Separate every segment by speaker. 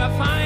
Speaker 1: I
Speaker 2: find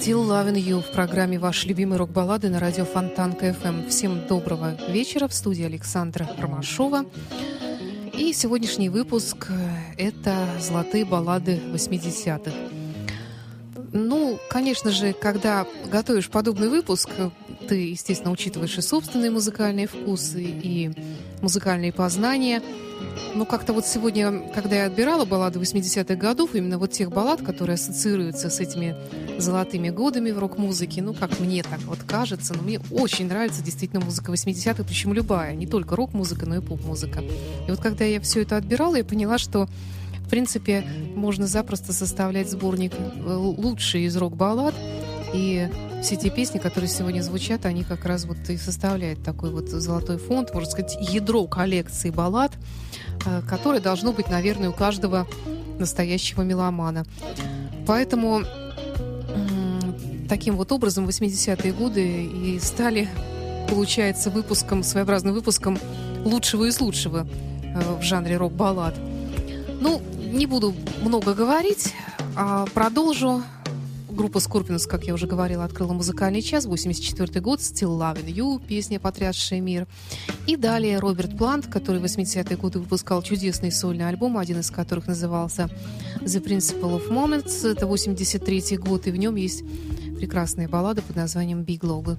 Speaker 2: Still Loving You в программе «Ваши любимые рок-баллады» на радио Фонтан КФМ. Всем доброго вечера в студии Александра Ромашова. И сегодняшний выпуск это «Золотые баллады 80-х». Ну, конечно же, когда готовишь подобный выпуск, ты, естественно, учитываешь и собственные музыкальные вкусы, и музыкальные познания – ну, как-то вот сегодня, когда я отбирала баллады 80-х годов, именно вот тех баллад, которые ассоциируются с этими золотыми годами в рок-музыке, ну, как мне так вот кажется, но мне очень нравится действительно музыка 80-х, причем любая, не только рок-музыка, но и поп-музыка. И вот когда я все это отбирала, я поняла, что в принципе, можно запросто составлять сборник э, лучшие из рок-баллад, и все те песни, которые сегодня звучат, они как раз вот и составляют такой вот золотой фонд, можно сказать, ядро коллекции баллад, Э, которое должно быть, наверное, у каждого настоящего меломана. Поэтому таким вот образом 80-е годы и стали, получается, выпуском, своеобразным выпуском лучшего из лучшего э, в жанре рок-баллад. Ну, не буду много говорить, а продолжу Группа Scorpions, как я уже говорила, открыла музыкальный час. 84 год, Still Loving You, песня, потрясшая мир. И далее Роберт Плант, который в 80-е годы выпускал чудесный сольный альбом, один из которых назывался The Principle of Moments. Это 83 год, и в нем есть прекрасная баллада под названием Big Log.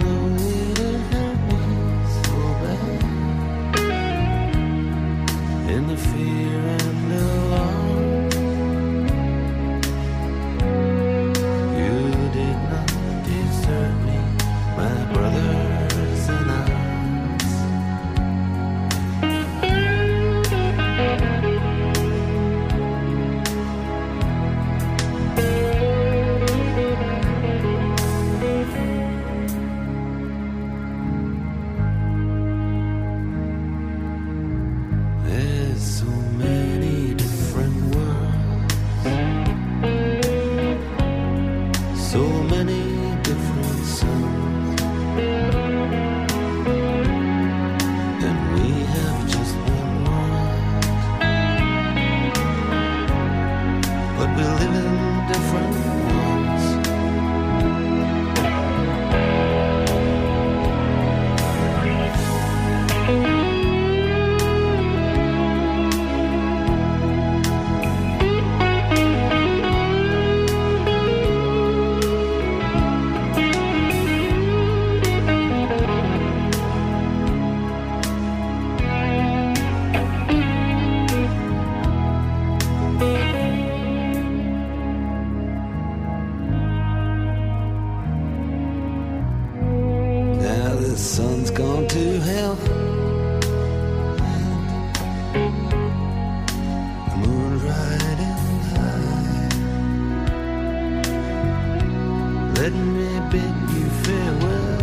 Speaker 3: Let bid you farewell.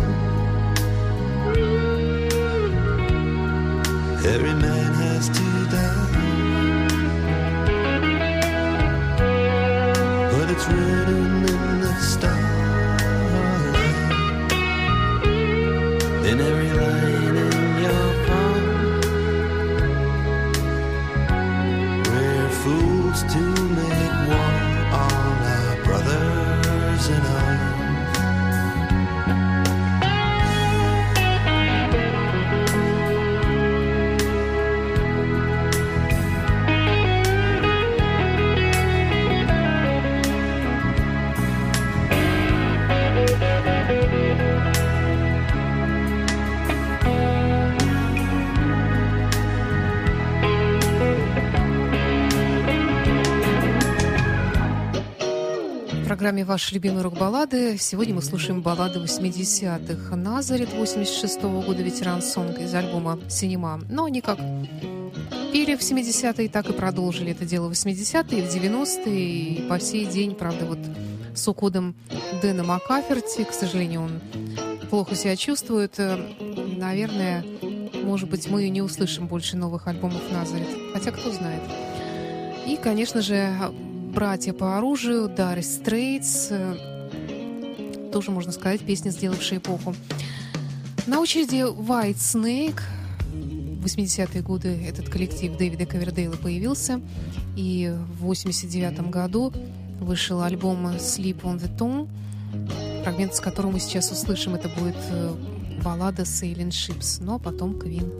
Speaker 3: Every man has to die. But it's written in the starlight.
Speaker 2: программе «Ваш любимые рок-баллады». Сегодня мы слушаем баллады 80-х. «Назарет» 86-го года ветеран-сонг из альбома «Синема». Но они как пели в 70-е, так и продолжили это дело в 80-е, в 90-е. И по сей день, правда, вот
Speaker 4: с уходом Дэна Макаферти, к сожалению, он плохо себя чувствует. Наверное, может быть, мы не услышим больше новых альбомов «Назарет». Хотя кто знает. И, конечно же, братья по оружию, Дарри Стрейтс, э, тоже, можно сказать, песни, сделавшие эпоху. На очереди White Snake. В 80-е годы этот коллектив Дэвида Кавердейла появился, и в 89 году вышел альбом Sleep on the Tomb, фрагмент, с которого мы сейчас услышим, это будет э, баллада Sailing Ships, но потом Квин.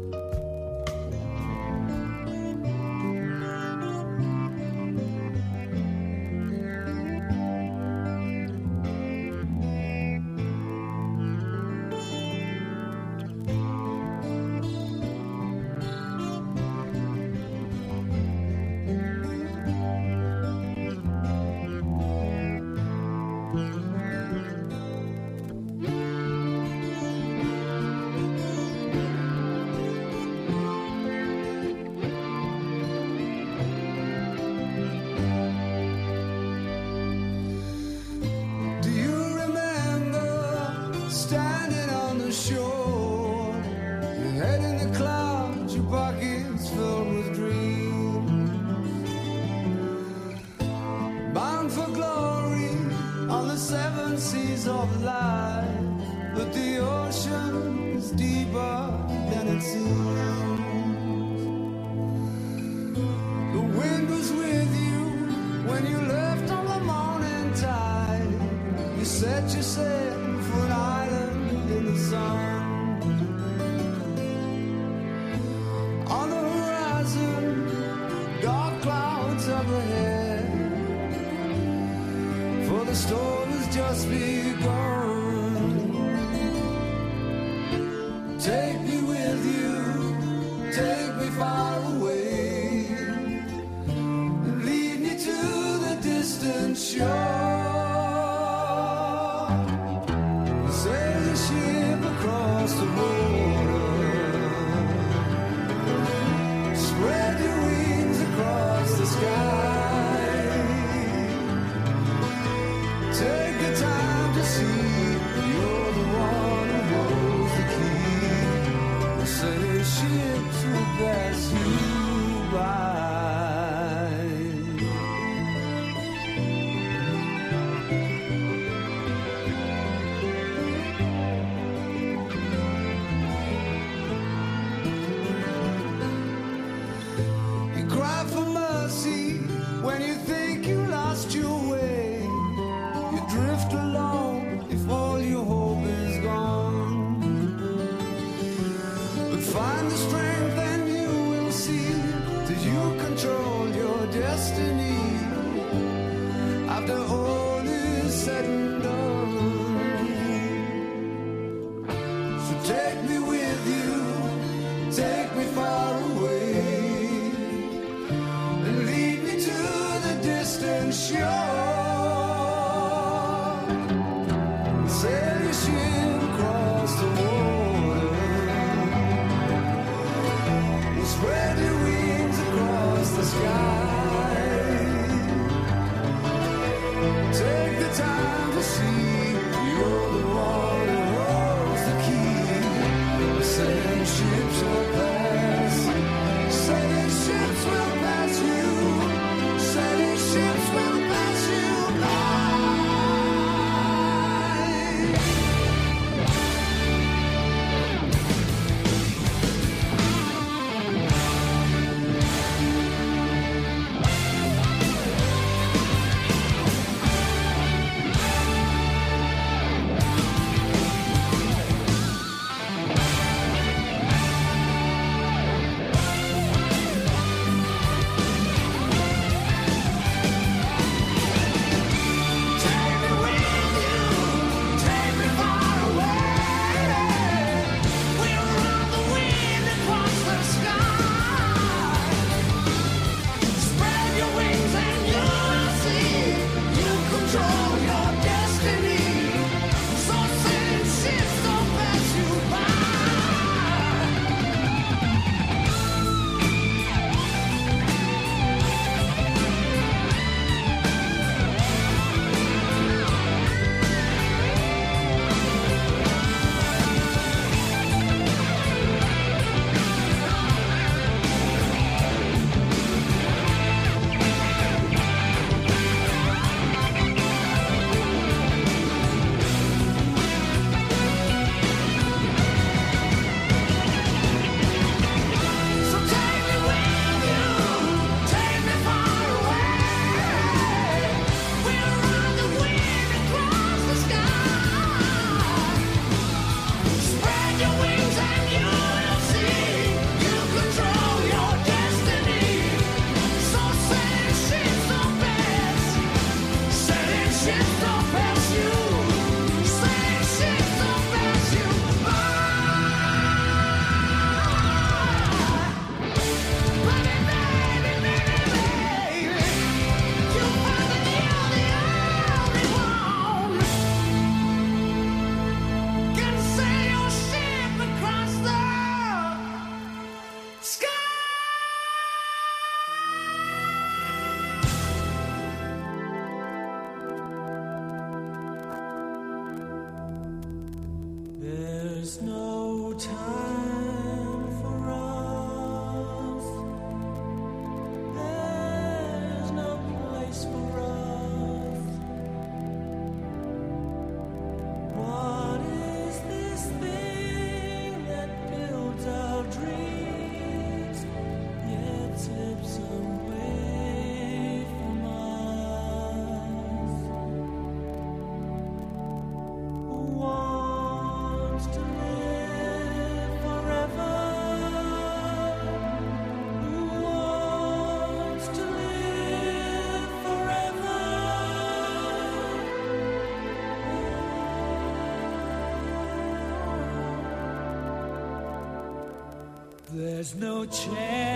Speaker 1: No chance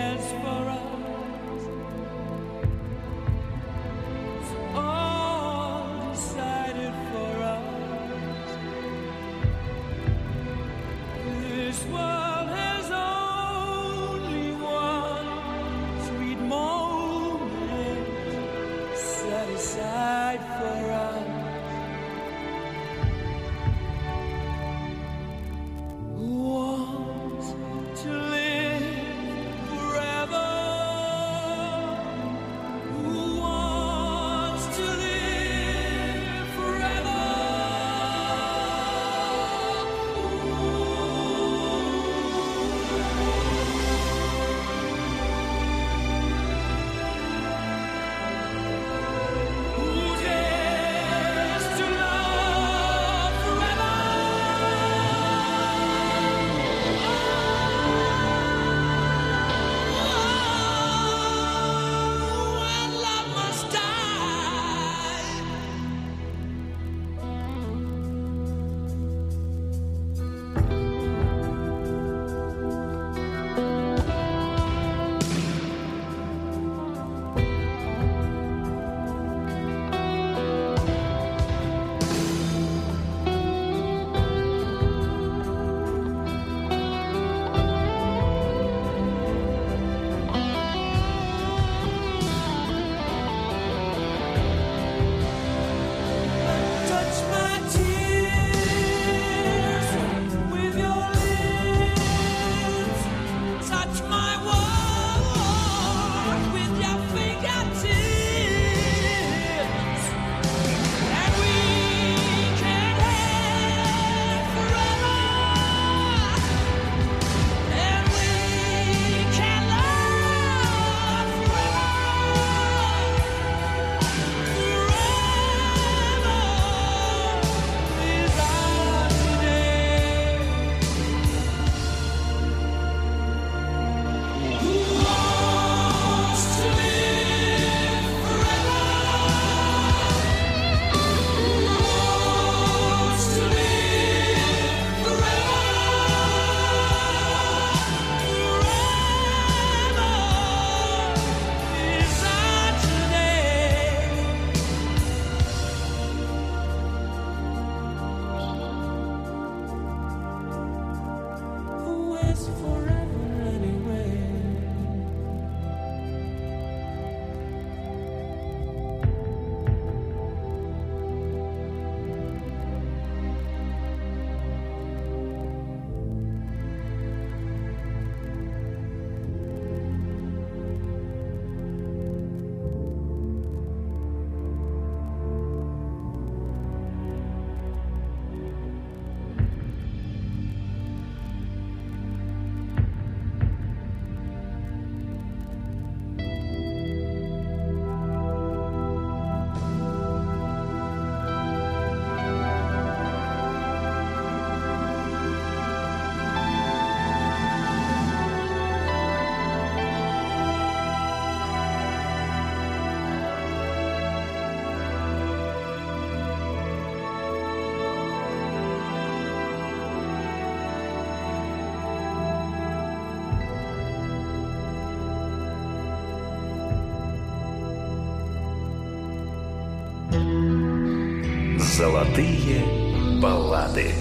Speaker 5: баллады.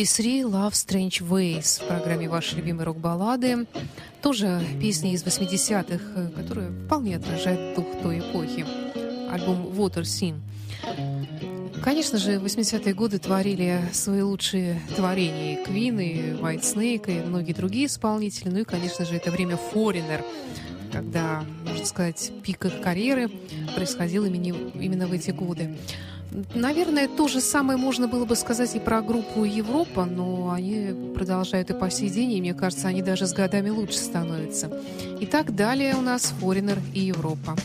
Speaker 2: Крис Ри «Love Strange Ways» в программе «Ваши любимые рок-баллады». Тоже песни из 80-х, э, которые вполне отражают дух той эпохи. Альбом «Water Scene». Конечно же, в 80-е годы творили свои лучшие творения Квин, и White Snake, и многие другие исполнители. Ну и, конечно же, это время Foreigner, когда, можно сказать, пик их карьеры происходил именно в эти годы. Наверное, то же самое можно было бы сказать и про группу Европа, но они продолжают и по сей день, и мне кажется, они даже с годами лучше становятся. Итак, далее у нас Foreigner и Европа.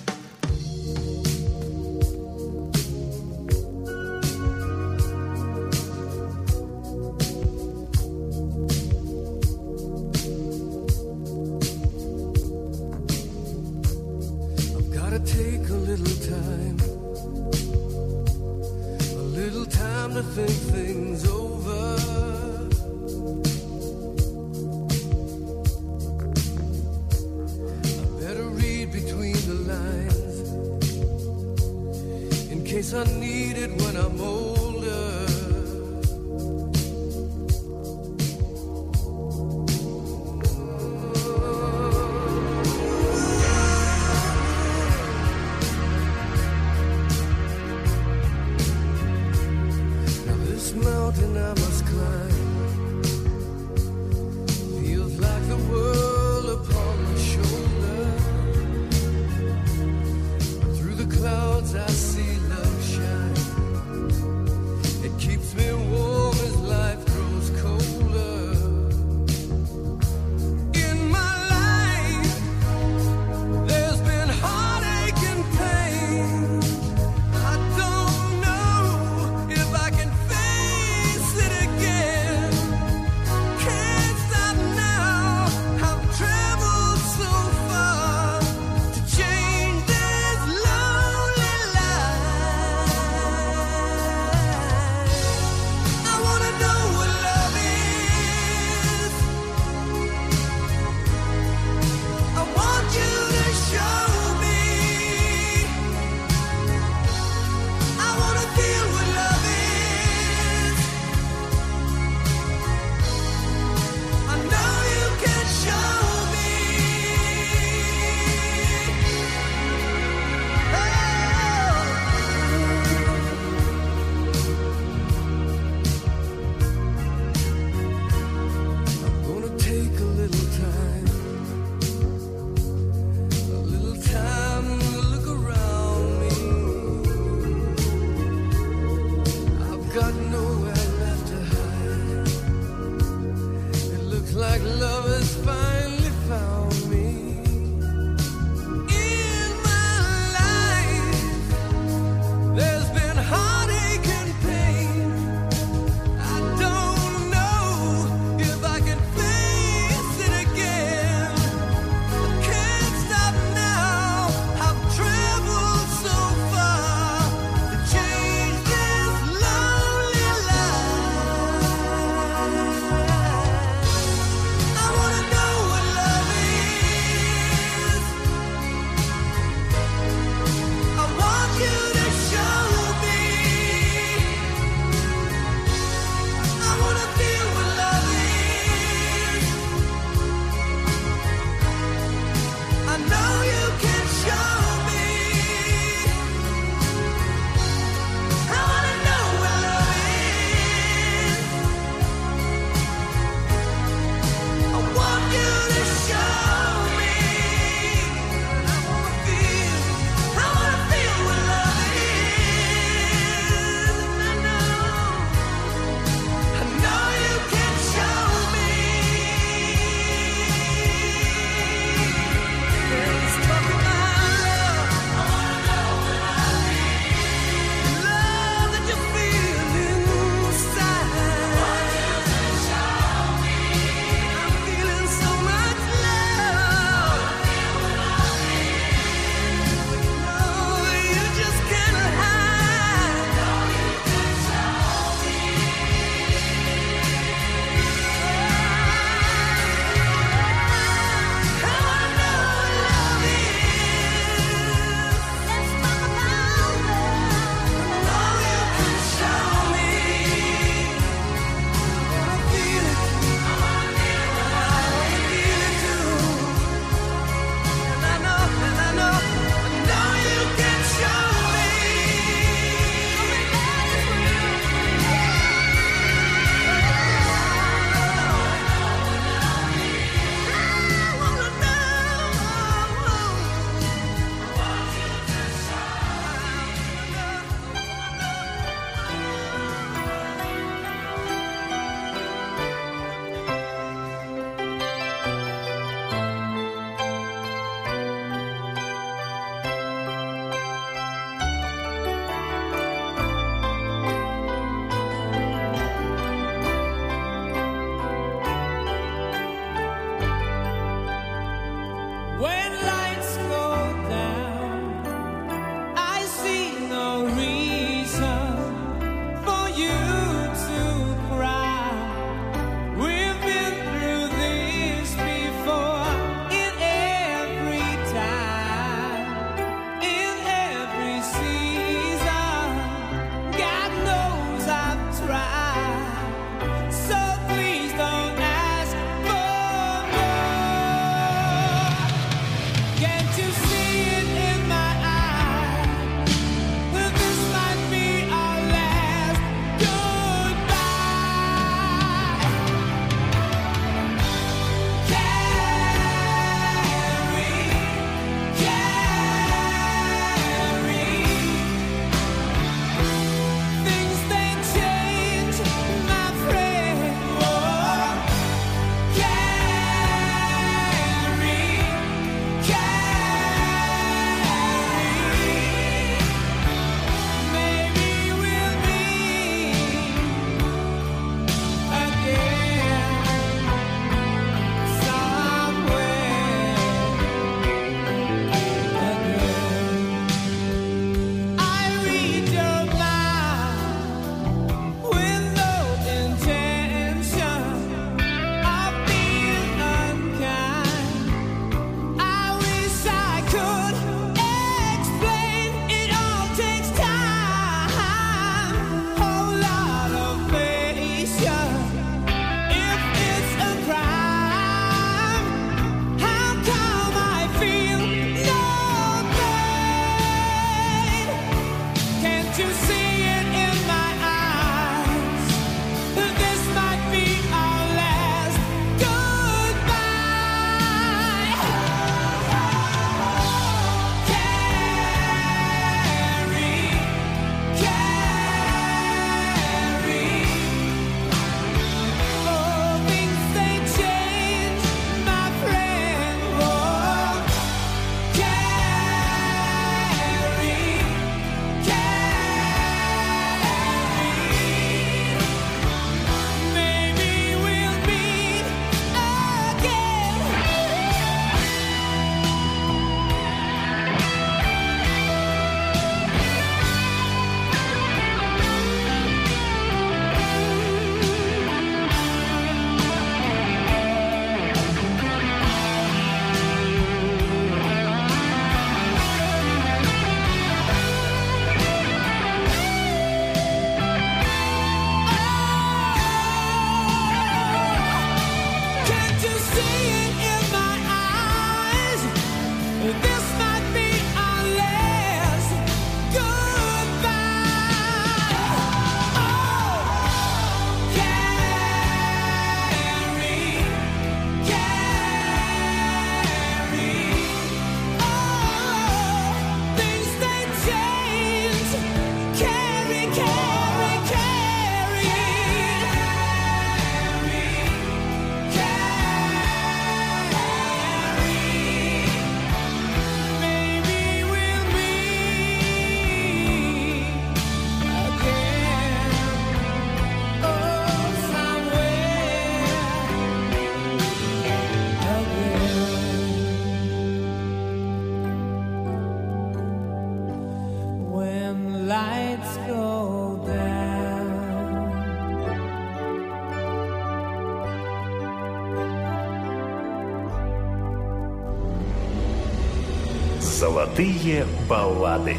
Speaker 6: Баллады.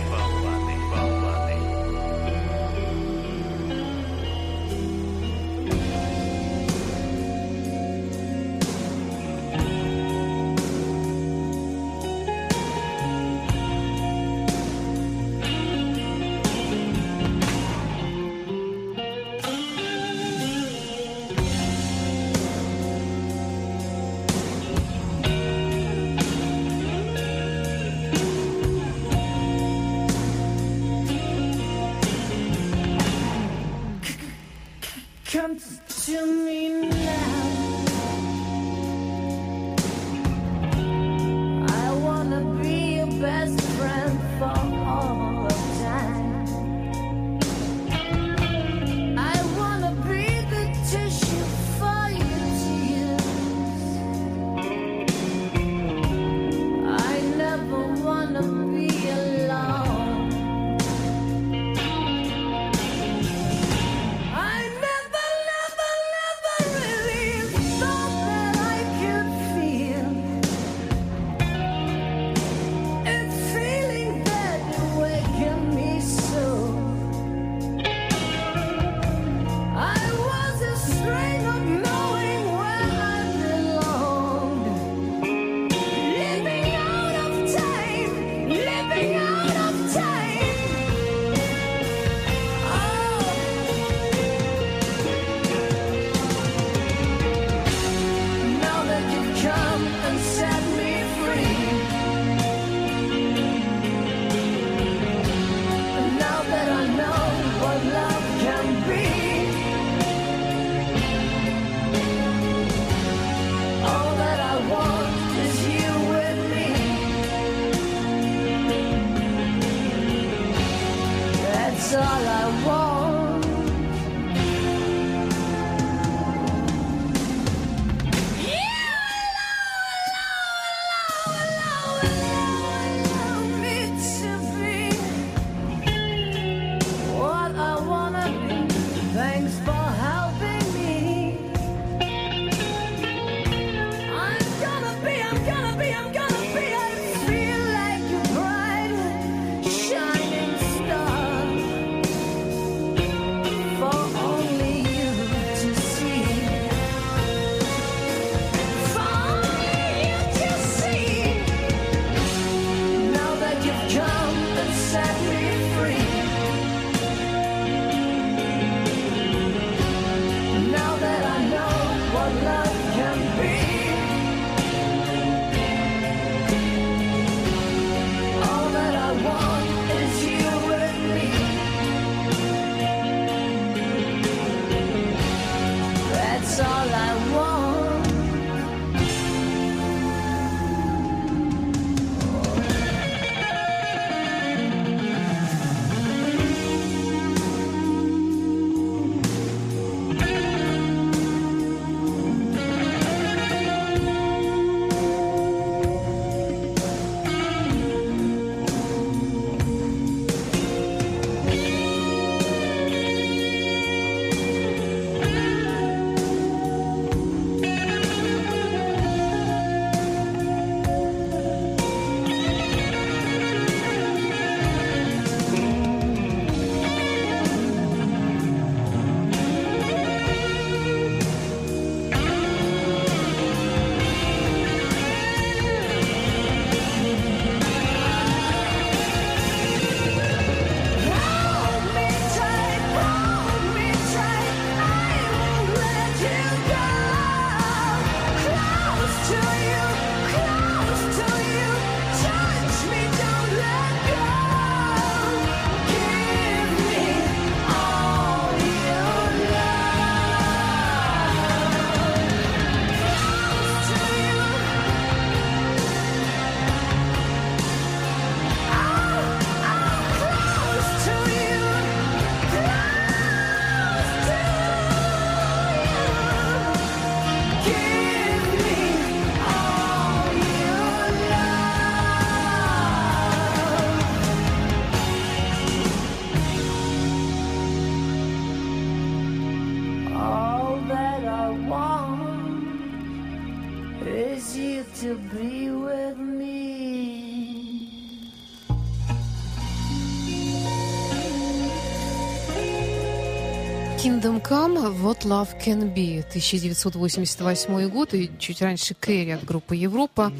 Speaker 1: Come, What Love Can Be,
Speaker 2: 1988 год, и чуть раньше Кэрри от группы Европа.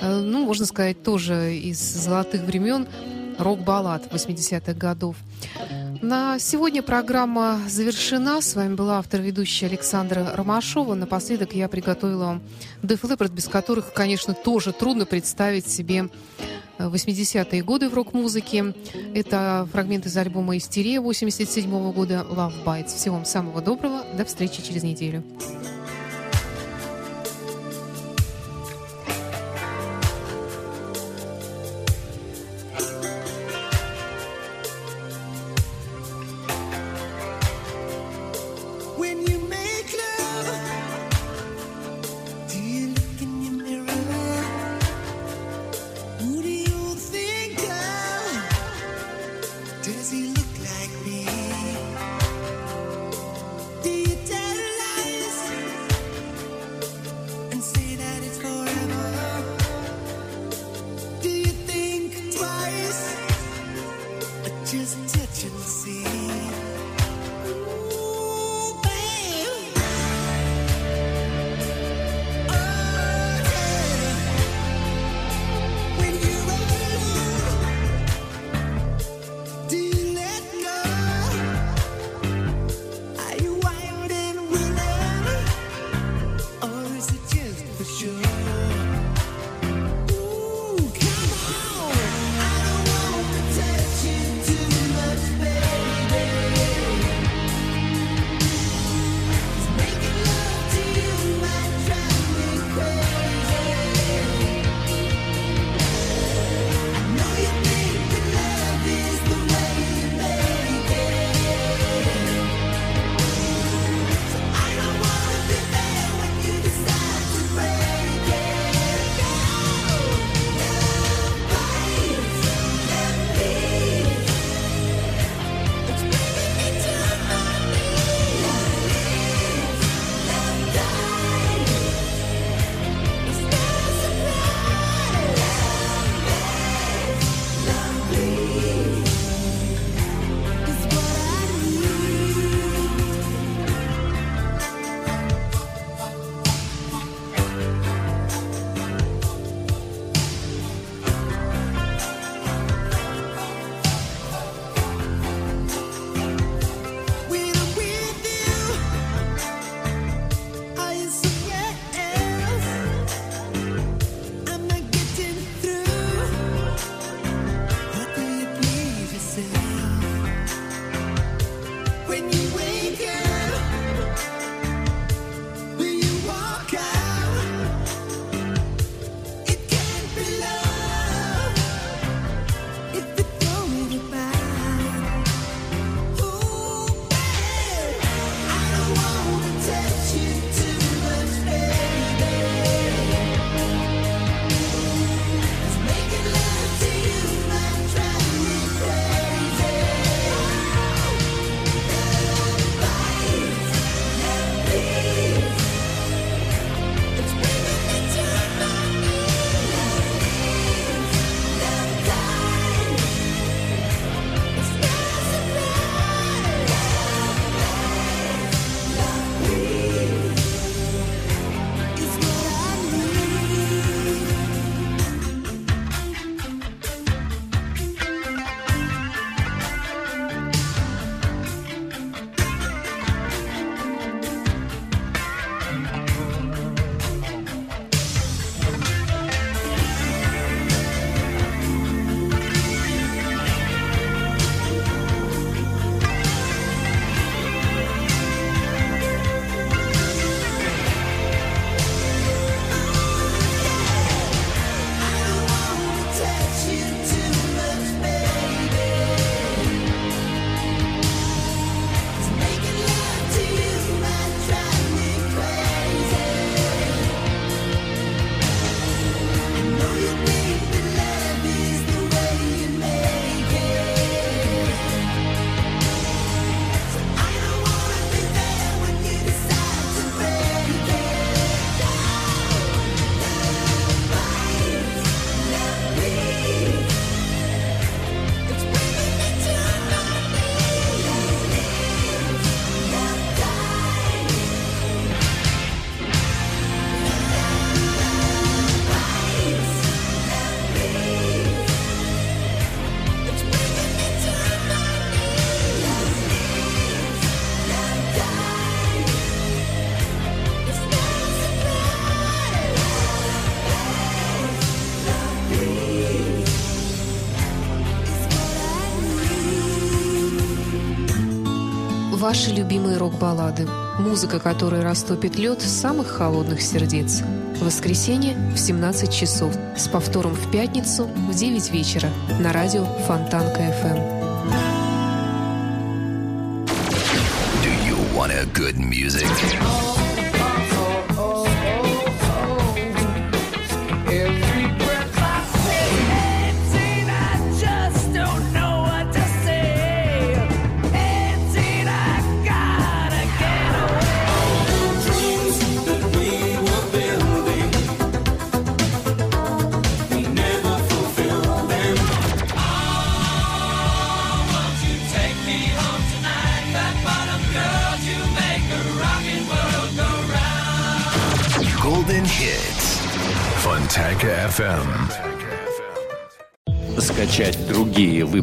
Speaker 2: Э, Ну, можно сказать, тоже из золотых времен рок-баллад 80-х годов. На сегодня программа завершена. С вами была автор-ведущая Александра Ромашова. Напоследок я приготовила вам Def Leppard, без которых, конечно, тоже трудно представить себе 80-е годы в рок-музыке. Это фрагмент из альбома «Истерия» 87 года «Love Bites». Всего вам самого доброго. До встречи через неделю.
Speaker 7: Just touching, see.
Speaker 2: Ваши любимые рок-баллады. Музыка, которая растопит лед самых холодных сердец. Воскресенье в 17 часов. С повтором в пятницу в 9 вечера. На радио Фонтанка FM.
Speaker 8: Do you want a good music?